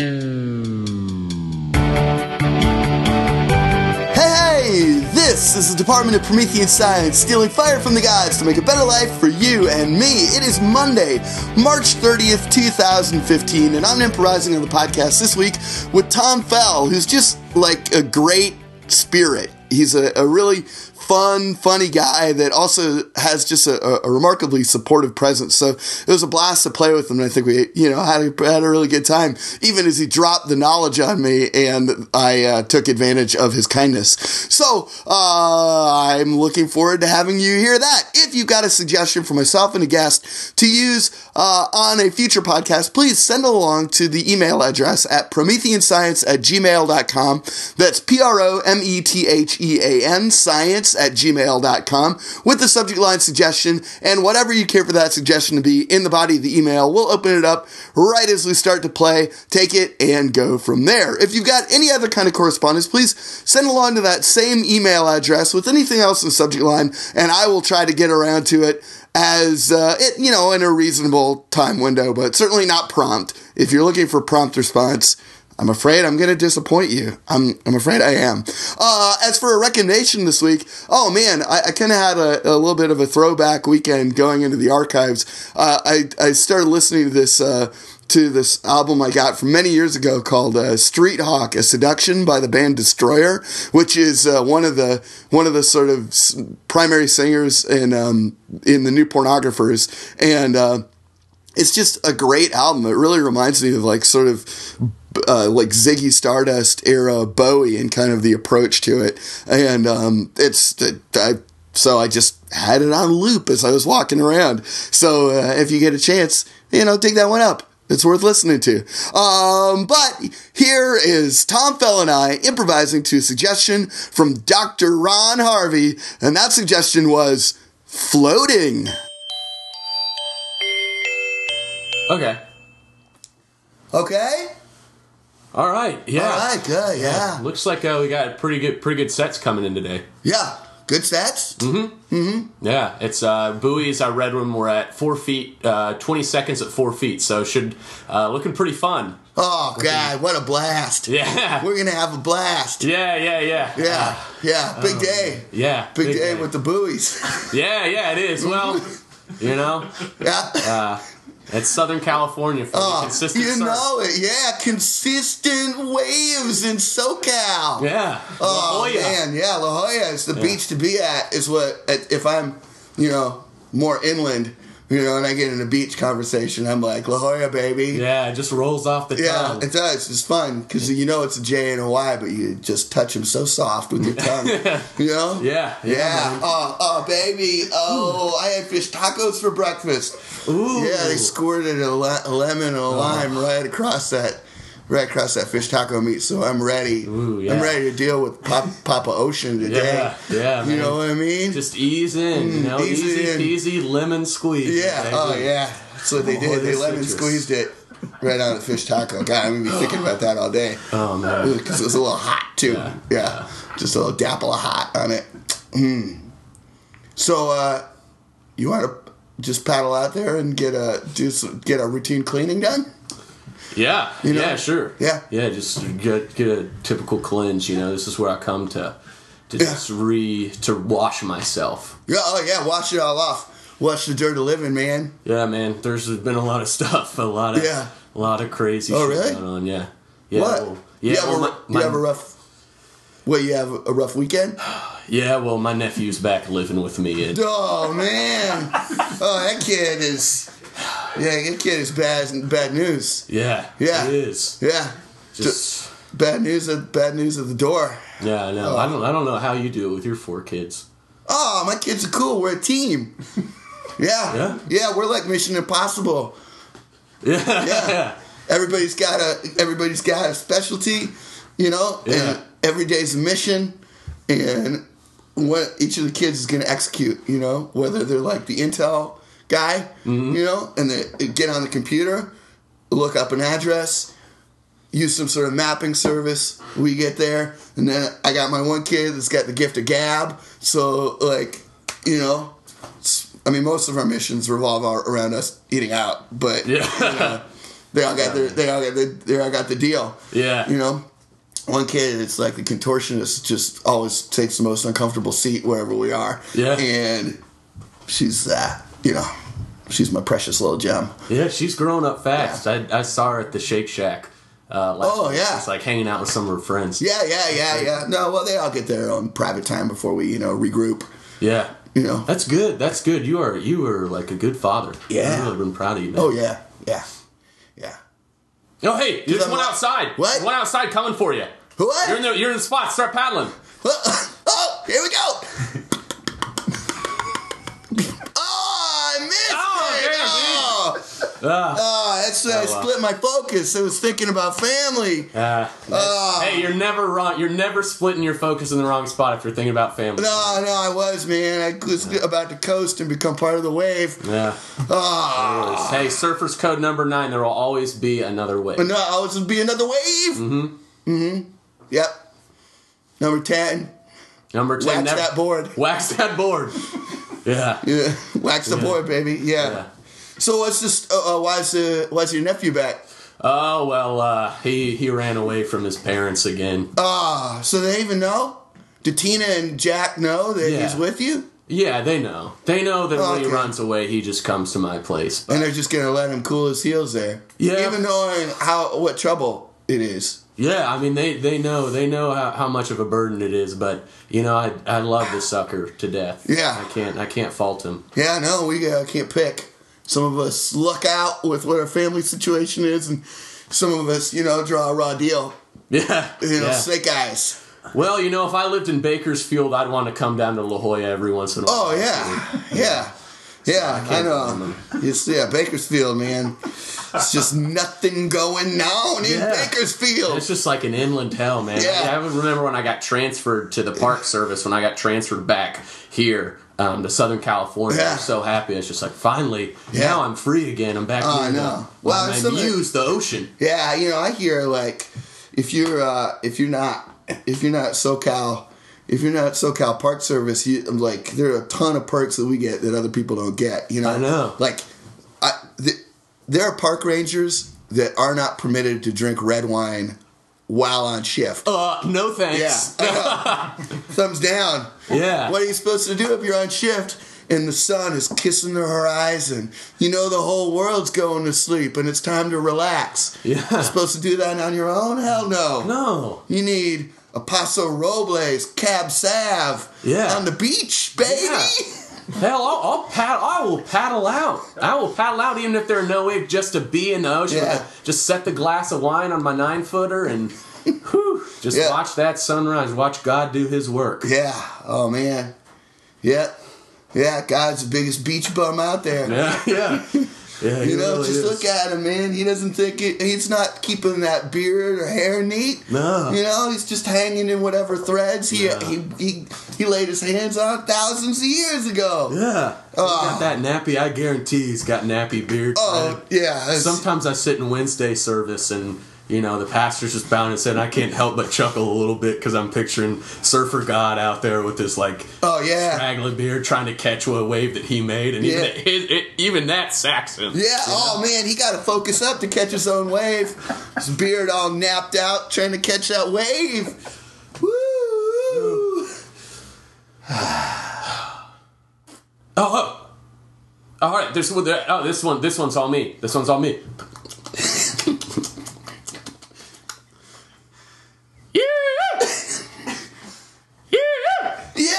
Hey, this is the Department of Promethean Science stealing fire from the gods to make a better life for you and me. It is Monday, March 30th, 2015, and I'm improvising on the podcast this week with Tom Fell, who's just like a great spirit. He's a, a really fun, funny guy that also has just a, a, remarkably supportive presence. So it was a blast to play with him. And I think we, you know, had a, had a really good time, even as he dropped the knowledge on me and I uh, took advantage of his kindness. So uh, I'm looking forward to having you hear that. If you've got a suggestion for myself and a guest to use uh, on a future podcast, please send it along to the email address at prometheanscience at gmail.com. That's P R O M E T H E A N science at gmail.com with the subject line suggestion and whatever you care for that suggestion to be in the body of the email. We'll open it up right as we start to play, take it, and go from there. If you've got any other kind of correspondence, please send along to that same email address with anything else in the subject line, and I will try to get around to it as uh, it, you know, in a reasonable time window, but certainly not prompt. If you're looking for prompt response, I'm afraid I'm going to disappoint you. I'm, I'm afraid I am. Uh, as for a recommendation this week, oh man, I, I kind of had a, a, little bit of a throwback weekend going into the archives. Uh, I, I started listening to this, uh, to this album I got from many years ago called uh, Street Hawk: A Seduction by the band Destroyer, which is uh, one of the one of the sort of primary singers in um, in the New Pornographers, and uh, it's just a great album. It really reminds me of like sort of uh, like Ziggy Stardust era Bowie and kind of the approach to it. And um, it's I, so I just had it on loop as I was walking around. So uh, if you get a chance, you know, dig that one up. It's worth listening to. Um, but here is Tom Fell and I improvising to a suggestion from Dr. Ron Harvey, and that suggestion was floating. Okay. Okay. All right. Yeah. All right. Good. Yeah. yeah. Looks like uh, we got pretty good, pretty good sets coming in today. Yeah. Good sets. Mm-hmm. Mm-hmm. Yeah. It's uh, buoys. I read when we're at four feet, uh, twenty seconds at four feet. So should uh, looking pretty fun. Oh God! What a blast! Yeah. We're gonna have a blast. Yeah. Yeah. Yeah. Yeah. yeah. Big um, day. Yeah. Big, big day, day, with the buoys. yeah. Yeah. It is. Well. You know. Yeah. Uh, it's Southern California for oh, consistent. You surf. know it, yeah. Consistent waves in SoCal. Yeah. Oh La man, yeah. La Jolla is the yeah. beach to be at. Is what if I'm, you know, more inland. You know, and I get in a beach conversation, I'm like, La Jolla, baby. Yeah, it just rolls off the tongue. Yeah, it does. It's fun because you know it's a J and a Y, but you just touch them so soft with your tongue. you know? Yeah. Yeah. yeah. Oh, oh, baby. Oh. I had fish tacos for breakfast. Ooh. Yeah, they squirted a, le- a lemon and a oh. lime right across that right across that fish taco meat. So I'm ready. Ooh, yeah. I'm ready to deal with Pop, Papa Ocean today. Yeah, yeah. You man. know what I mean? Just ease in. you know, easy, easy peasy lemon squeeze. Yeah. Oh yeah. That's what they oh, did. They lemon citrus. squeezed it right on the fish taco. God, I'm gonna be thinking about that all day. Oh man, because it was a little hot too. Yeah. yeah. yeah. Just a little dapple of hot on it. Mm. So, uh, you want to just paddle out there and get a do some, get a routine cleaning done? Yeah, you know? yeah, sure. Yeah, yeah. Just get get a typical cleanse. You know, this is where I come to to yeah. just re to wash myself. Yeah, oh yeah, wash it all off. Wash the dirt of living, man. Yeah, man. There's been a lot of stuff, a lot of yeah, a lot of crazy. Oh, really? Going on. Yeah, yeah. What? Well, yeah. You have, well, a, my, my, you have a rough. Well, you have a rough weekend. Yeah, well, my nephew's back living with me. And... Oh man, oh that kid is yeah, that kid is bad. Bad news. Yeah. Yeah. It is. Yeah. Just bad news. At bad news at the door. Yeah, I know. Oh. I don't. I don't know how you do it with your four kids. Oh, my kids are cool. We're a team. yeah. Yeah. Yeah. We're like Mission Impossible. Yeah. Yeah. everybody's got a. Everybody's got a specialty. You know. Yeah. And every day's a mission, and what each of the kids is going to execute. You know, whether they're like the intel guy, mm-hmm. you know, and they get on the computer, look up an address, use some sort of mapping service. We get there, and then I got my one kid that's got the gift of gab. So, like, you know, I mean, most of our missions revolve around us eating out, but yeah. you know, They all got their, they all got the, they all got the deal. Yeah. You know, one kid, it's like the contortionist just always takes the most uncomfortable seat wherever we are. Yeah. And she's, uh, you know, she's my precious little gem. Yeah, she's grown up fast. I, I saw her at the Shake Shack. Uh, last Oh, week. yeah. She's like hanging out with some of her friends. Yeah, yeah, yeah, yeah. No, well, they all get their own private time before we, you know, regroup. Yeah. You know. That's good. That's good. You are you are like a good father. Yeah. I've really been proud of you, man. Oh yeah, yeah, yeah. Oh, hey, there's one outside. What? There's one outside coming for you. What? You're in the you're in the spot. Start paddling. Oh, here we go. Ah. Oh, that's I well. split my focus. I was thinking about family. Ah, Oh. Hey, you're never wrong. You're never splitting your focus in the wrong spot if you're thinking about family. No, no, I was, man. I was about to coast and become part of the wave. Yeah. Oh. Hey, surfers code number nine. There will always be another wave. But no, I was be another wave. Mm-hmm. Mm-hmm. Yep. Number ten. Number ten. Wax never, that board. Wax that board. Yeah. Yeah. Wax the Yeah. board, baby. Yeah. Yeah. So what's this? Uh, uh, why's uh, why's your nephew back? Oh well, uh, he he ran away from his parents again. Ah, so they even know? Did Tina and Jack know that Yeah. he's with you? Yeah, they know. They know that when he Okay. runs away, he just comes to my place. And they're just gonna let him cool his heels there. Yeah. Even knowing how what trouble it is. Yeah, I mean they they know they know how, how much of a burden it is, but you know I I love the sucker to death. Yeah. I can't I can't fault him. Yeah, no, we uh, can't pick. Some of us luck out with what our family situation is, and some of us, you know, draw a raw deal. Yeah, You know, yeah. snake eyes. Well, you know, if I lived in Bakersfield, I'd want to come down to La Jolla every once in a oh, while. Oh yeah, yeah, yeah. I, can't know. It's yeah, Bakersfield, man. It's just nothing going on in Yeah. Bakersfield. It's just like an inland hell, man. Yeah. I, I remember when I got transferred to the Park Service, when I got transferred back here um, to Southern California. I Yeah. was so happy. It's just like, finally, Yeah. now I'm free again. I'm back Oh, here I now. know. Well, my, my some of- the ocean. Yeah, you know, I hear like if you're uh if you're not if you're not SoCal if you're not SoCal Park Service, you like there are a ton of perks that we get that other people don't get. You know, I know. Like, I th- there are park rangers that are not permitted to drink red wine while on shift. Uh, no thanks. Yeah, thumbs down. Yeah. What are you supposed to do if you're on shift and the sun is kissing the horizon? You know the whole world's going to sleep and it's time to relax. Yeah. You're supposed to do that on your own? Hell no. No. You need a Paso Robles Cab Sav Yeah. on the beach, baby. Yeah. Hell, I'll, I'll paddle. I will paddle out. I will paddle out, even if there are no waves, just to be in the ocean. Yeah. Just set the glass of wine on my nine footer and, whew, just Yeah. watch that sunrise. Watch God do His work. Yeah. Oh man. Yep. Yeah. God's the biggest beach bum out there. Yeah, yeah, yeah. You know, really just is. look at him, man. He doesn't think it, he's not keeping that beard or hair neat. No. You know, he's just hanging in whatever threads he he, he he laid his hands on thousands of years ago. Yeah, he's got ah. that nappy. I guarantee he's got nappy beard. Oh yeah. Sometimes I sit in Wednesday service and you know the pastor's just bowing his head. And I can't help but chuckle a little bit because I'm picturing Surfer God out there with this like oh yeah. straggly beard trying to catch a wave that he made, and even it, it, even that sacks him. Yeah, oh man, he got to focus up to catch his own wave. His beard all napped out, trying to catch that wave. Woo! Oh, oh, all right. There's Oh, this one. This one's all me. This one's all me. yeah, yeah. Yeah!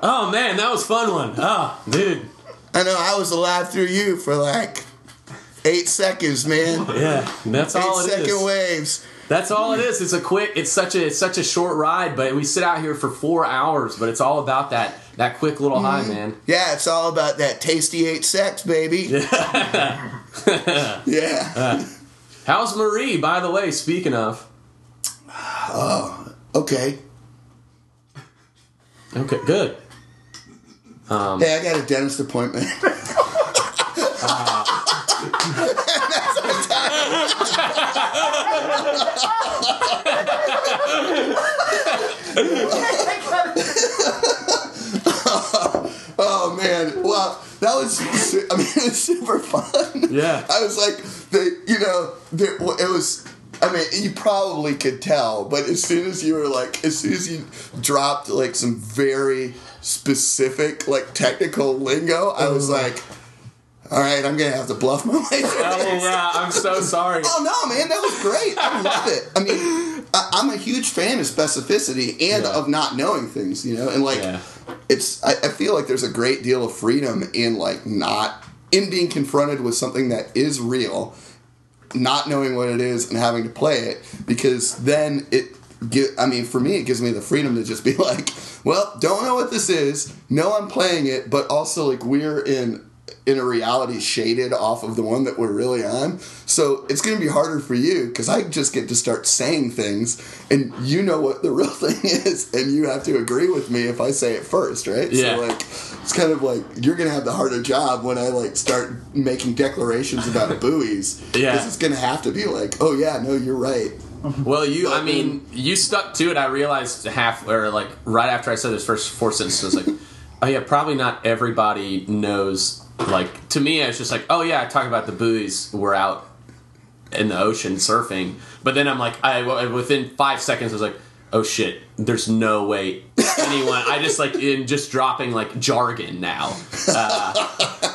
Oh man, that was a fun one. Oh, dude. I know I was alive through you for like eight seconds, man. Yeah, that's all Eight it second is. waves. That's all it is. It's a quick. It's such a. It's such a short ride, but we sit out here for four hours. But it's all about that. That quick little high, mm-hmm. man. Yeah, it's all about that tasty eight sex, baby. Yeah. Uh, how's Marie, by the way? Speaking of. Oh, okay. Okay, good. Um, Hey, I got a dentist appointment. Oh, man. Well, that was. I mean, it was super fun. Yeah. I was like, the you know, there, it was. I mean, you probably could tell, but as soon as you were like, as soon as you dropped like some very specific, like technical lingo, I was mm-hmm. like, all right, I'm gonna have to bluff my way through Oh yeah, I'm so sorry. Oh no, man, that was great. I love it. I mean, I, I'm a huge fan of specificity and Yeah. of not knowing things, you know, and like Yeah. it's. I, I feel like there's a great deal of freedom in like not in being confronted with something that is real, not knowing what it is and having to play it because then it. Gi- I mean, for me, it gives me the freedom to just be like, well, don't know what this is. No, I'm playing it, but also like we're in in a reality shaded off of the one that we're really on. So it's going to be harder for you because I just get to start saying things and you know what the real thing is and you have to agree with me if I say it first, right? Yeah. So like it's kind of like you're going to have the harder job when I like start making declarations about buoys. Yeah. Because it's going to have to be like, oh yeah, no, you're right. Well, you, I mean, you stuck to it. I realized half, or like right after I said those first four sentences, I was like, oh yeah, probably not everybody knows. Like to me, it's just like, oh yeah, I talk about the buoys. We're out in the ocean surfing, but then I'm like, I within five seconds, I was like, oh shit, there's no way anyone. I just like in just dropping like jargon now. Uh,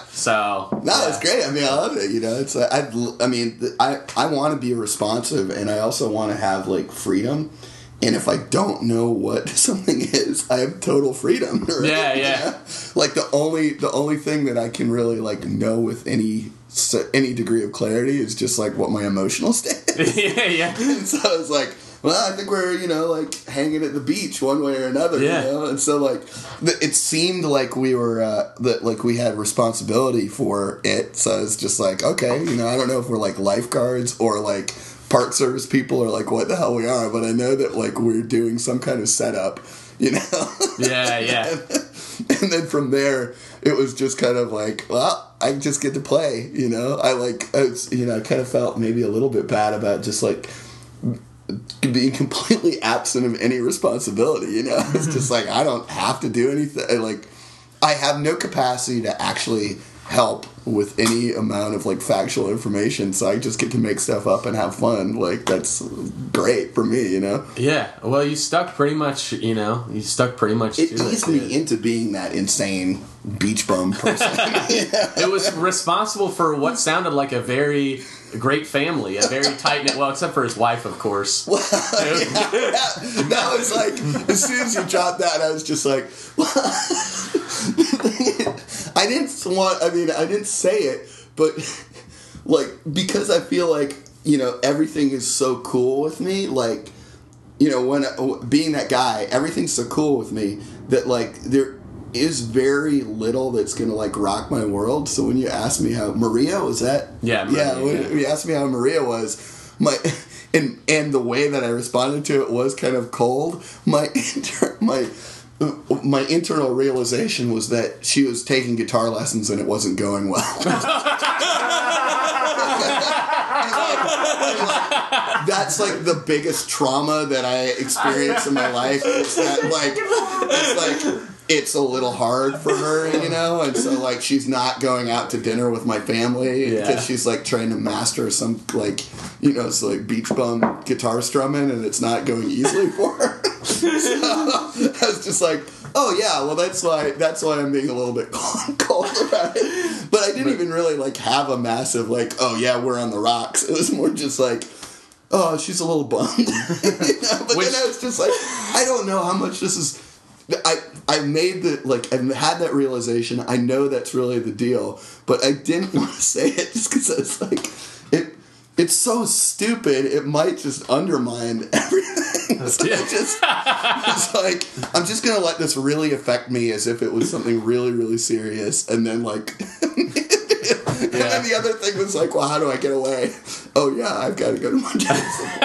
so No, it's great. I mean, I love it. You know, it's like, I. I mean, I I want to be responsive, and I also want to have like freedom. And if I don't know what something is, I have total freedom. right? Yeah, yeah. Like the only the only thing that I can really like know with any s- any degree of clarity is just like what my emotional state is. yeah, yeah. And so I was like, well, I think we're, you know, like hanging at the beach one way or another, Yeah. you know? And so, like, it seemed like we were, uh, that, like, we had responsibility for it. So it's just like, okay, you know, I don't know if we're, like, lifeguards or, like, park service people are like, what the hell we are, but I know that, like, we're doing some kind of setup, you know? Yeah, yeah. and then from there it was just kind of like well i just get to play you know i like I was, you know i kind of felt maybe a little bit bad about just like being completely absent of any responsibility you know it's just like i don't have to do anything like i have no capacity to actually help with any amount of like factual information so i just get to make stuff up and have fun like that's great for me you know Yeah, well, you stuck pretty much, you know, you stuck pretty much it to eased it. me into being that insane beach bum person It was responsible for what sounded like a very great family, a very tight knit. Well, except for his wife, of course. that, that was like as soon as you dropped that, I was just like, I didn't want. I mean, I didn't say it, but like because I feel like you know everything is so cool with me. Like you know when uh, being that guy, everything's so cool with me that like there is very little that's gonna like rock my world. So when you ask me how Maria was that, Yeah, yeah, when yeah. you asked me how Maria was, my and and the way that I responded to it was kind of cold. My inter, my my internal realization was that she was taking guitar lessons and it wasn't going well. That's like the biggest trauma that I experienced in my life. Is that like it's like it's a little hard for her, you know, and so like she's not going out to dinner with my family Yeah. because she's like trying to master some like you know it's like beach bum guitar strumming and it's not going easily for her. so I was just like, oh yeah, well that's why that's why I'm being a little bit cold about it. But I didn't even really like have a massive like, oh yeah, we're on the rocks. It was more just like. Oh, she's a little bummed. You know, But Which- then I was just like, I don't know how much this is. I I made the like I had that realization. I know that's really the deal, but I didn't want to say it just because it's like it. It's so stupid. It might just undermine everything. Uh, so Yeah. I just it's like I'm just gonna let this really affect me as if it was something really really serious, and then like. And then the other thing was like, well, how do I get away? Oh yeah, I've got to go to Montana.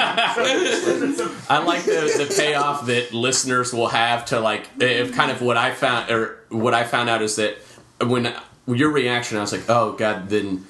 I like the, the payoff that listeners will have to like if kind of what I found or what I found out is that when your reaction, I was like, oh god, then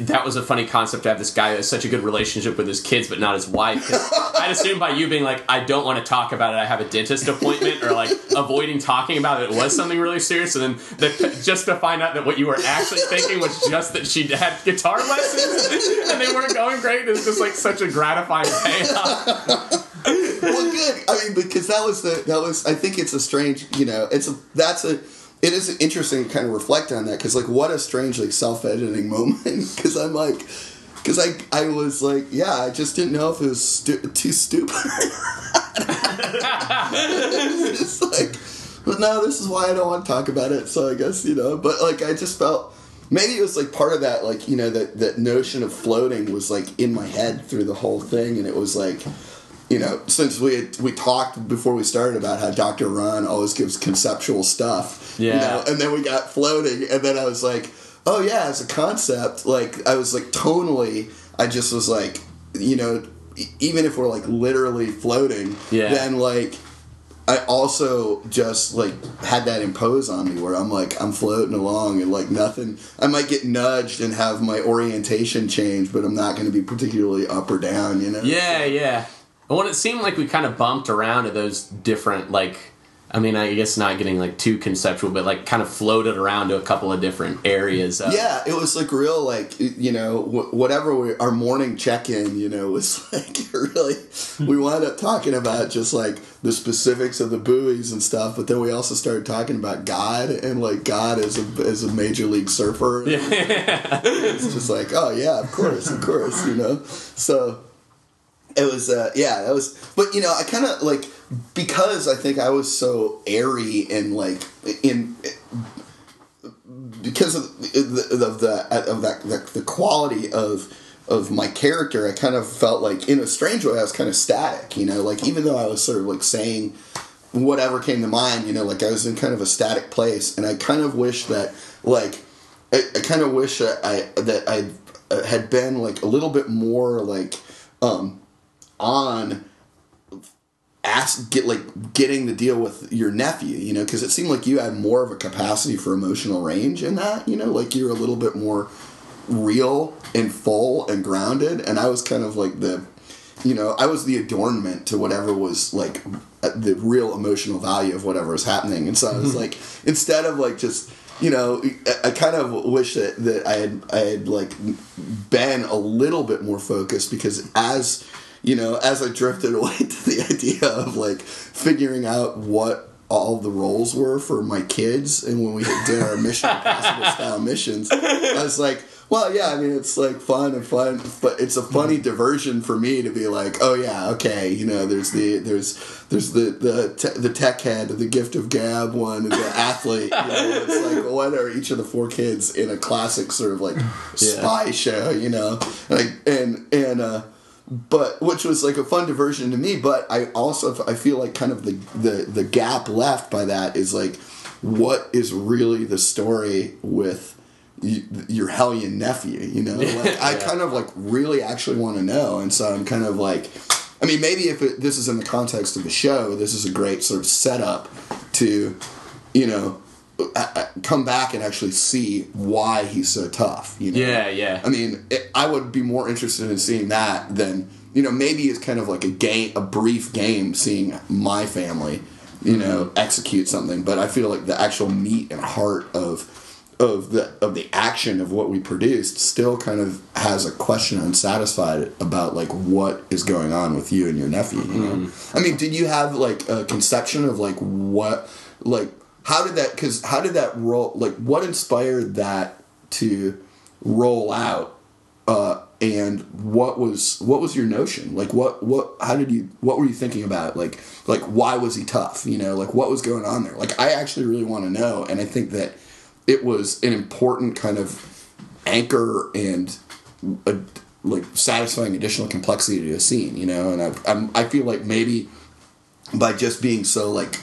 that was a funny concept to have this guy has such a good relationship with his kids but not his wife i'd assume by you being like i don't want to talk about it i have a dentist appointment or like avoiding talking about it was something really serious and then the, just to find out that what you were actually thinking was just that she had guitar lessons and they weren't going great is just like such a gratifying payoff well, good. I mean, because that was the that was. I think it's a strange. You know, it's a that's a. It is interesting to kind of reflect on that because like what a strange like self editing moment because I'm like because I I was like yeah I just didn't know if it was stu- too stupid. it's like, but no, this is why I don't want to talk about it. So I guess you know, but like I just felt maybe it was like part of that like you know that that notion of floating was like in my head through the whole thing, and it was like you know, since we had, we talked before we started about how Dr. Ron always gives conceptual stuff, you Yeah. know, and then we got floating, and then I was like, oh yeah, as a concept, like I was like tonally, I just was like, you know, even if we're like literally floating, Yeah. then like I also just like had that impose on me where I'm like I'm floating along and like nothing. I might get nudged and have my orientation change, but I'm not going to be particularly up or down. You know? Yeah, yeah. When it seemed like we kind of bumped around to those different, like, I mean, I guess not getting like too conceptual, but like kind of floated around to a couple of different areas. Of, Yeah, it was like real, like you know, whatever we, our morning check-in, you know, was like really. We wound up talking about just like the specifics of the buoys and stuff, but then we also started talking about God and like God as a as a major league surfer. Yeah. it's just like, oh yeah, of course, of course, you know. So it was, uh, yeah, that was. But you know, I kind of like because I think I was so airy and like in because of the of the of that the, the quality of of my character, I kind of felt like in a strange way I was kind of static, you know, like even though I was sort of like saying whatever came to mind, you know, like I was in kind of a static place, and I kind of wish that like I, I kind of wish I that I had been like a little bit more like um on ask get like getting the deal with your nephew you know because it seemed like you had more of a capacity for emotional range in that you know like you're a little bit more real and full and grounded. And i was kind of like the you know i was the adornment to whatever was like uh, the real emotional value of whatever was happening. And so i was like instead of like just you know I- i kind of wish that, that i had i had like been a little bit more focused because as you know as i drifted away to the idea of like figuring out what all the roles were for my kids and when we did our mission impossible style missions i was like well yeah i mean it's like fun and fun but it's a funny diversion for me to be like oh yeah okay you know there's the there's there's the the te- the tech head the gift of gab one and the athlete you know it's like what are each of the four kids in a classic sort of like spy show you know? Like and and uh but which was like a fun diversion to me but i also i feel like kind of the the the gap left by that is like what is really the story with y- your hellion nephew you know? Like i kind of like really actually want to know and so i'm kind of like i mean maybe if it, this is in the context of the show this is a great sort of setup to you know come back and actually see why he's so tough you know Yeah, yeah. I mean, it, I would be more interested in seeing that than you know maybe it's kind of like a game, a brief game, seeing my family, you know, mm-hmm. execute something. But I feel like the actual meat and heart of of the of the action of what we produced still kind of has a question unsatisfied about like what is going on with you and your nephew. You know, mm-hmm. I mean, did you have like a conception of like what like how did that because how did that roll like what inspired that to roll out uh and what was what was your notion? Like what what how did you what were you thinking about like like why was he tough? You know like what was going on there? Like i actually really want to know and i think that it was an important kind of anchor and a, like satisfying additional complexity to a scene you know and I, I'm, I feel like maybe by just being so like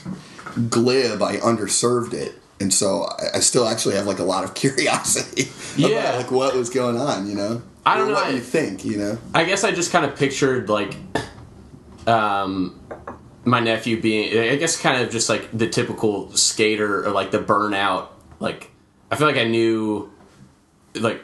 glib i underserved it and so I, I still actually have like a lot of curiosity Yeah. about like what was going on you know I don't Or know, what I- you think you know I guess I just kind of pictured like um my nephew being I guess kind of just like the typical skater or like the burnout like I feel like I knew like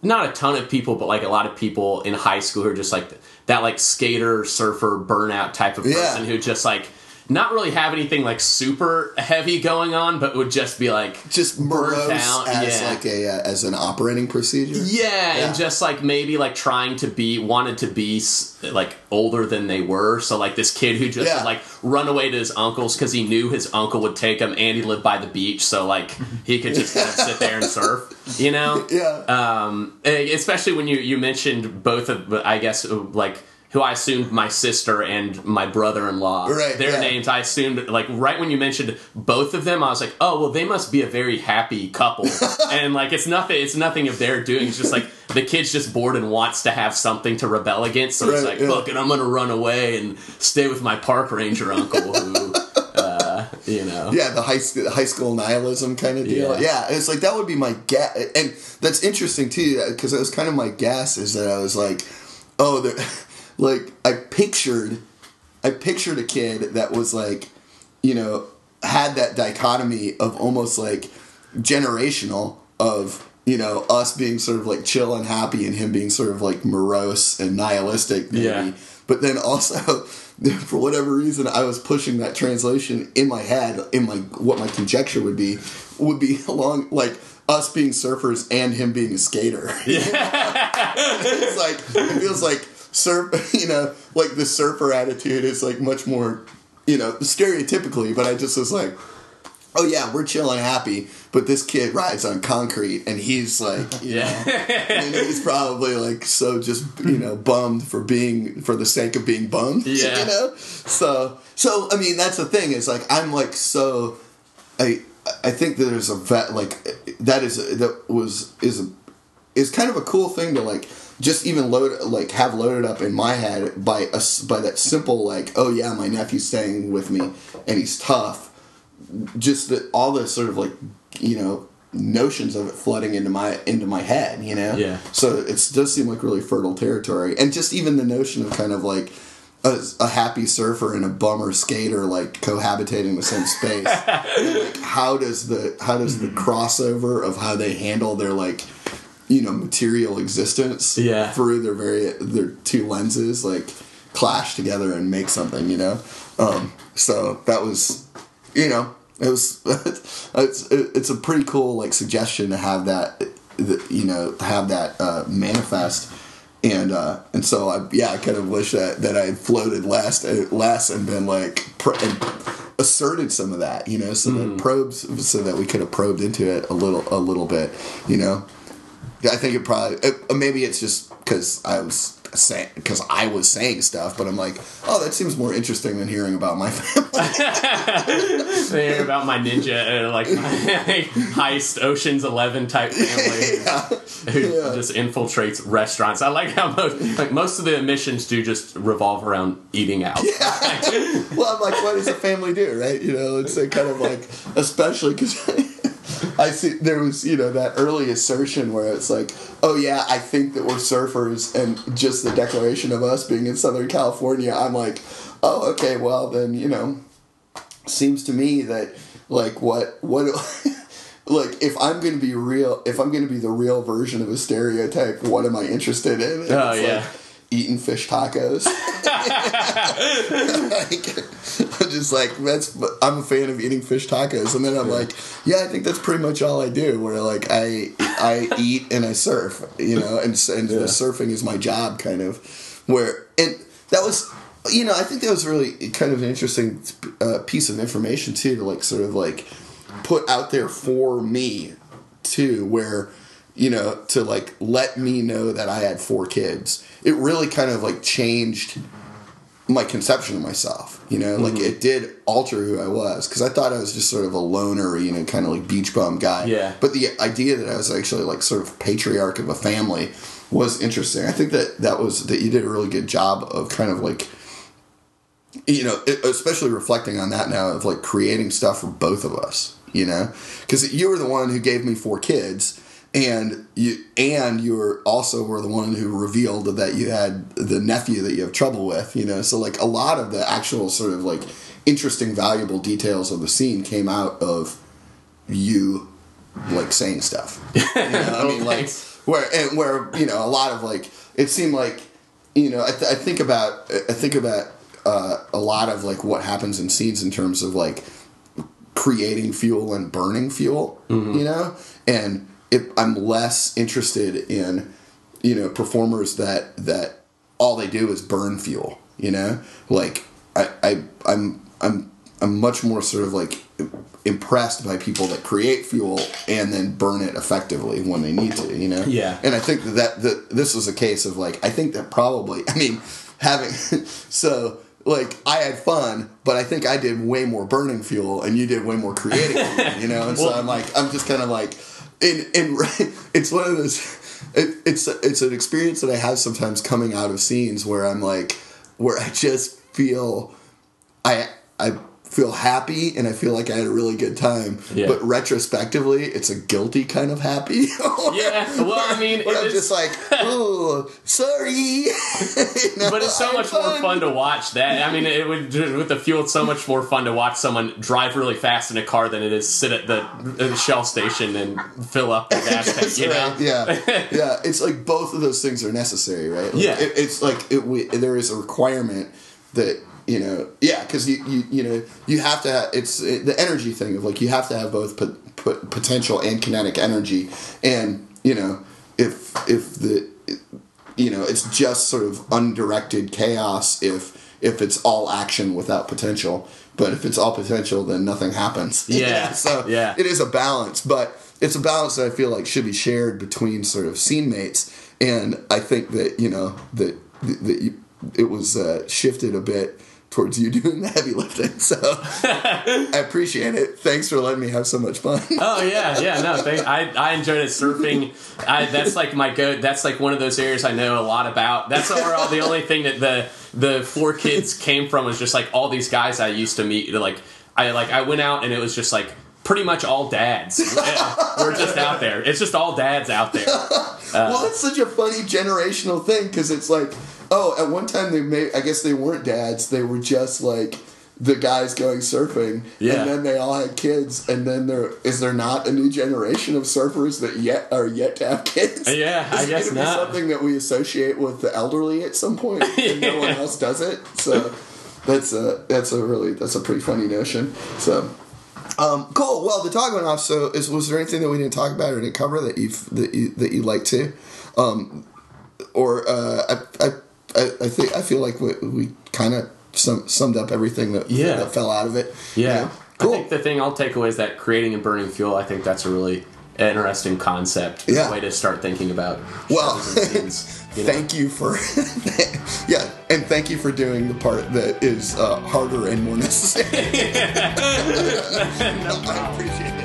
not a ton of people, but like a lot of people in high school who are just like that, like skater, surfer, burnout type of Yeah. person who just like not really have anything like super heavy going on, but would just be like Just morose out, as yeah. like a uh, as an operating procedure. Yeah, Yeah. and just like maybe like trying to be wanted to be like older than they were. So like this kid who just Yeah. like run away to his uncle's because he knew his uncle would take him, and he lived by the beach, so like he could just kind of sit there and surf. You know, Yeah. um, eh, especially when you you mentioned both of I guess like who I assumed my sister and my brother-in-law Right, their yeah. names I assumed like right when you mentioned both of them I was like oh well they must be a very happy couple and like it's nothing it's nothing of their doing it's just like the kid's just bored and wants to have something to rebel against so it's Right, like yeah. fuck it I'm gonna run away and stay with my park ranger uncle who uh, you know Yeah, the high school, high school nihilism kind of deal. Yeah. Yeah, it's like that would be my guess, and that's interesting too because it was kind of my guess is that I was like, oh, like I pictured, I pictured a kid that was like, you know, had that dichotomy of almost like generational of you know us being sort of like chill and happy and him being sort of like morose and nihilistic maybe. Yeah. but then also for whatever reason i was pushing that translation in my head in my what my conjecture would be would be along like us being surfers and him being a skater. It's like it feels like surf you know like the surfer attitude is like much more you know stereotypically but i just was like oh yeah we're chill and happy but this kid rides on concrete and he's like you know, yeah and he's probably like so just you know bummed for being for the sake of being bummed Yeah. you know so so i mean that's the thing is like i'm like so i i think that there's a vet like that is that was is a is kind of a cool thing to like just even load like have loaded up in my head by a by that simple like oh yeah my nephew's staying with me and he's tough. Just the, all the sort of like you know notions of it flooding into my into my head you know? Yeah. so it does seem like really fertile territory. And just even the notion of kind of like a, a happy surfer and a bummer skater like cohabitating the same space. Like how does the how does the mm-hmm. crossover of how they handle their like you know material existence Yeah. through their very their two lenses like clash together and make something you know? Um so that was you know it was it's it's a pretty cool like suggestion to have that you know have that uh, manifest. And uh, and so I yeah I kind of wish that that I had floated last uh, less and been like pr- and asserted some of that you know so that probes so that we could have probed into it a little a little bit you know I think it probably it, maybe it's just because I was saying because I was saying stuff, but I'm like, oh, that seems more interesting than hearing about my family. They hear about my ninja, uh, like my heist Ocean's Eleven type family yeah. who Yeah. just infiltrates restaurants. I like how most like most of the missions do just revolve around eating out. Well, I'm like, what does a family do, right? You know, it's like kind of like, especially because I see there was, you know, that early assertion where it's like, oh yeah, I think that we're surfers, and just the declaration of us being in Southern California, I'm like, oh, okay, well then, you know, seems to me that like what what. Like if I'm gonna be real, if I'm gonna be the real version of a stereotype, what am I interested in? And Oh, it's yeah. like eating fish tacos. like, I'm just like that's. I'm a fan of eating fish tacos, and then I'm like, yeah, I think that's pretty much all I do. Where like I I eat and I surf, you know, and and Yeah. surfing is my job, kind of. Where and that was, you know, I think that was really kind of an interesting uh, piece of information too to like sort of like put out there for me too, where you know to like let me know that I had four kids. It really kind of like changed my conception of myself. You know, like mm-hmm. it did alter who I was because I thought I was just sort of a loner, you know, kind of like beach bum guy. Yeah. But the idea that I was actually like sort of patriarch of a family was interesting. I think that that was that you did a really good job of kind of like you know, especially reflecting on that now of like creating stuff for both of us, you know, because you were the one who gave me four kids, and you and you were also were the one who revealed that you had the nephew that you have trouble with, you know. So like a lot of the actual sort of like interesting, valuable details of the scene came out of you like saying stuff. You know, I mean, like where and where you know a lot of like it seemed like you know I, th- I think about I think about uh, a lot of like what happens in scenes in terms of like creating fuel and burning fuel, you know, and if I'm less interested in you know performers that that all they do is burn fuel, you know, like I, I I'm I'm I'm much more sort of like impressed by people that create fuel and then burn it effectively when they need to, you know. Yeah. And I think that that, that this was a case of like I think that probably I mean having so like I had fun, but I think I did way more burning fuel and you did way more creating fuel, you know. And so I'm like I'm just kind of like in in it's one of those it, it's it's an experience that I have sometimes coming out of scenes where I'm like where I just feel I I feel happy and I feel like I had a really good time. Yeah. But retrospectively, it's a guilty kind of happy. Yeah, well, I mean, it I'm is- just like, oh, sorry. You know, But it's so I had much more fun to watch that. I mean, it would with the fuel. It's so much more fun to watch someone drive really fast in a car than it is sit at the, at the Shell station and fill up the gas tank. You know? Yeah, yeah. It's like both of those things are necessary, right? Like, Yeah. it, it's like it, we, there is a requirement that you know, yeah, because you, you you know you have to have it's it, the energy thing of like you have to have both po- po- potential and kinetic energy, and you know if if the you know it's just sort of undirected chaos if if it's all action without potential. But if it's all potential, then nothing happens. Yeah, so yeah. it is a balance, but it's a balance that I feel like should be shared between sort of scene mates. And I think that you know that that you, it was uh, shifted a bit towards you doing the heavy lifting. So I appreciate it. Thanks for letting me have so much fun. Oh yeah, yeah. No, thank, I I enjoyed it. Surfing, I, that's like my go. That's like one of those areas I know a lot about. That's where all the only thing that the the four kids came from was just like all these guys I used to meet. Like I like I went out and it was just like pretty much all dads. We're just out there. It's just all dads out there. Uh, well, it's such a funny generational thing because it's like, oh, at one time they may, I guess they weren't dads. They were just like the guys going surfing, Yeah. and then they all had kids. And then there is there not a new generation of surfers that yet are yet to have kids? Yeah, I guess not. something that we associate with the elderly at some point, and no one else does it. So that's a that's a really that's a pretty funny notion. So. Um, cool. Well, the talk went off. So, is was there anything that we didn't talk about or didn't cover that you that you that you'd like to, um, or uh, I, I I I think I feel like we, we kind of sum, summed up everything that Yeah. that fell out of it. Yeah. yeah. Cool. I think the thing I'll take away is that creating and burning fuel. I think that's a really interesting concept. Yeah. Way to start thinking about Well, scenes. You know? Thank you for, yeah, and thank you for doing the part that is uh, harder and more necessary. I appreciate it.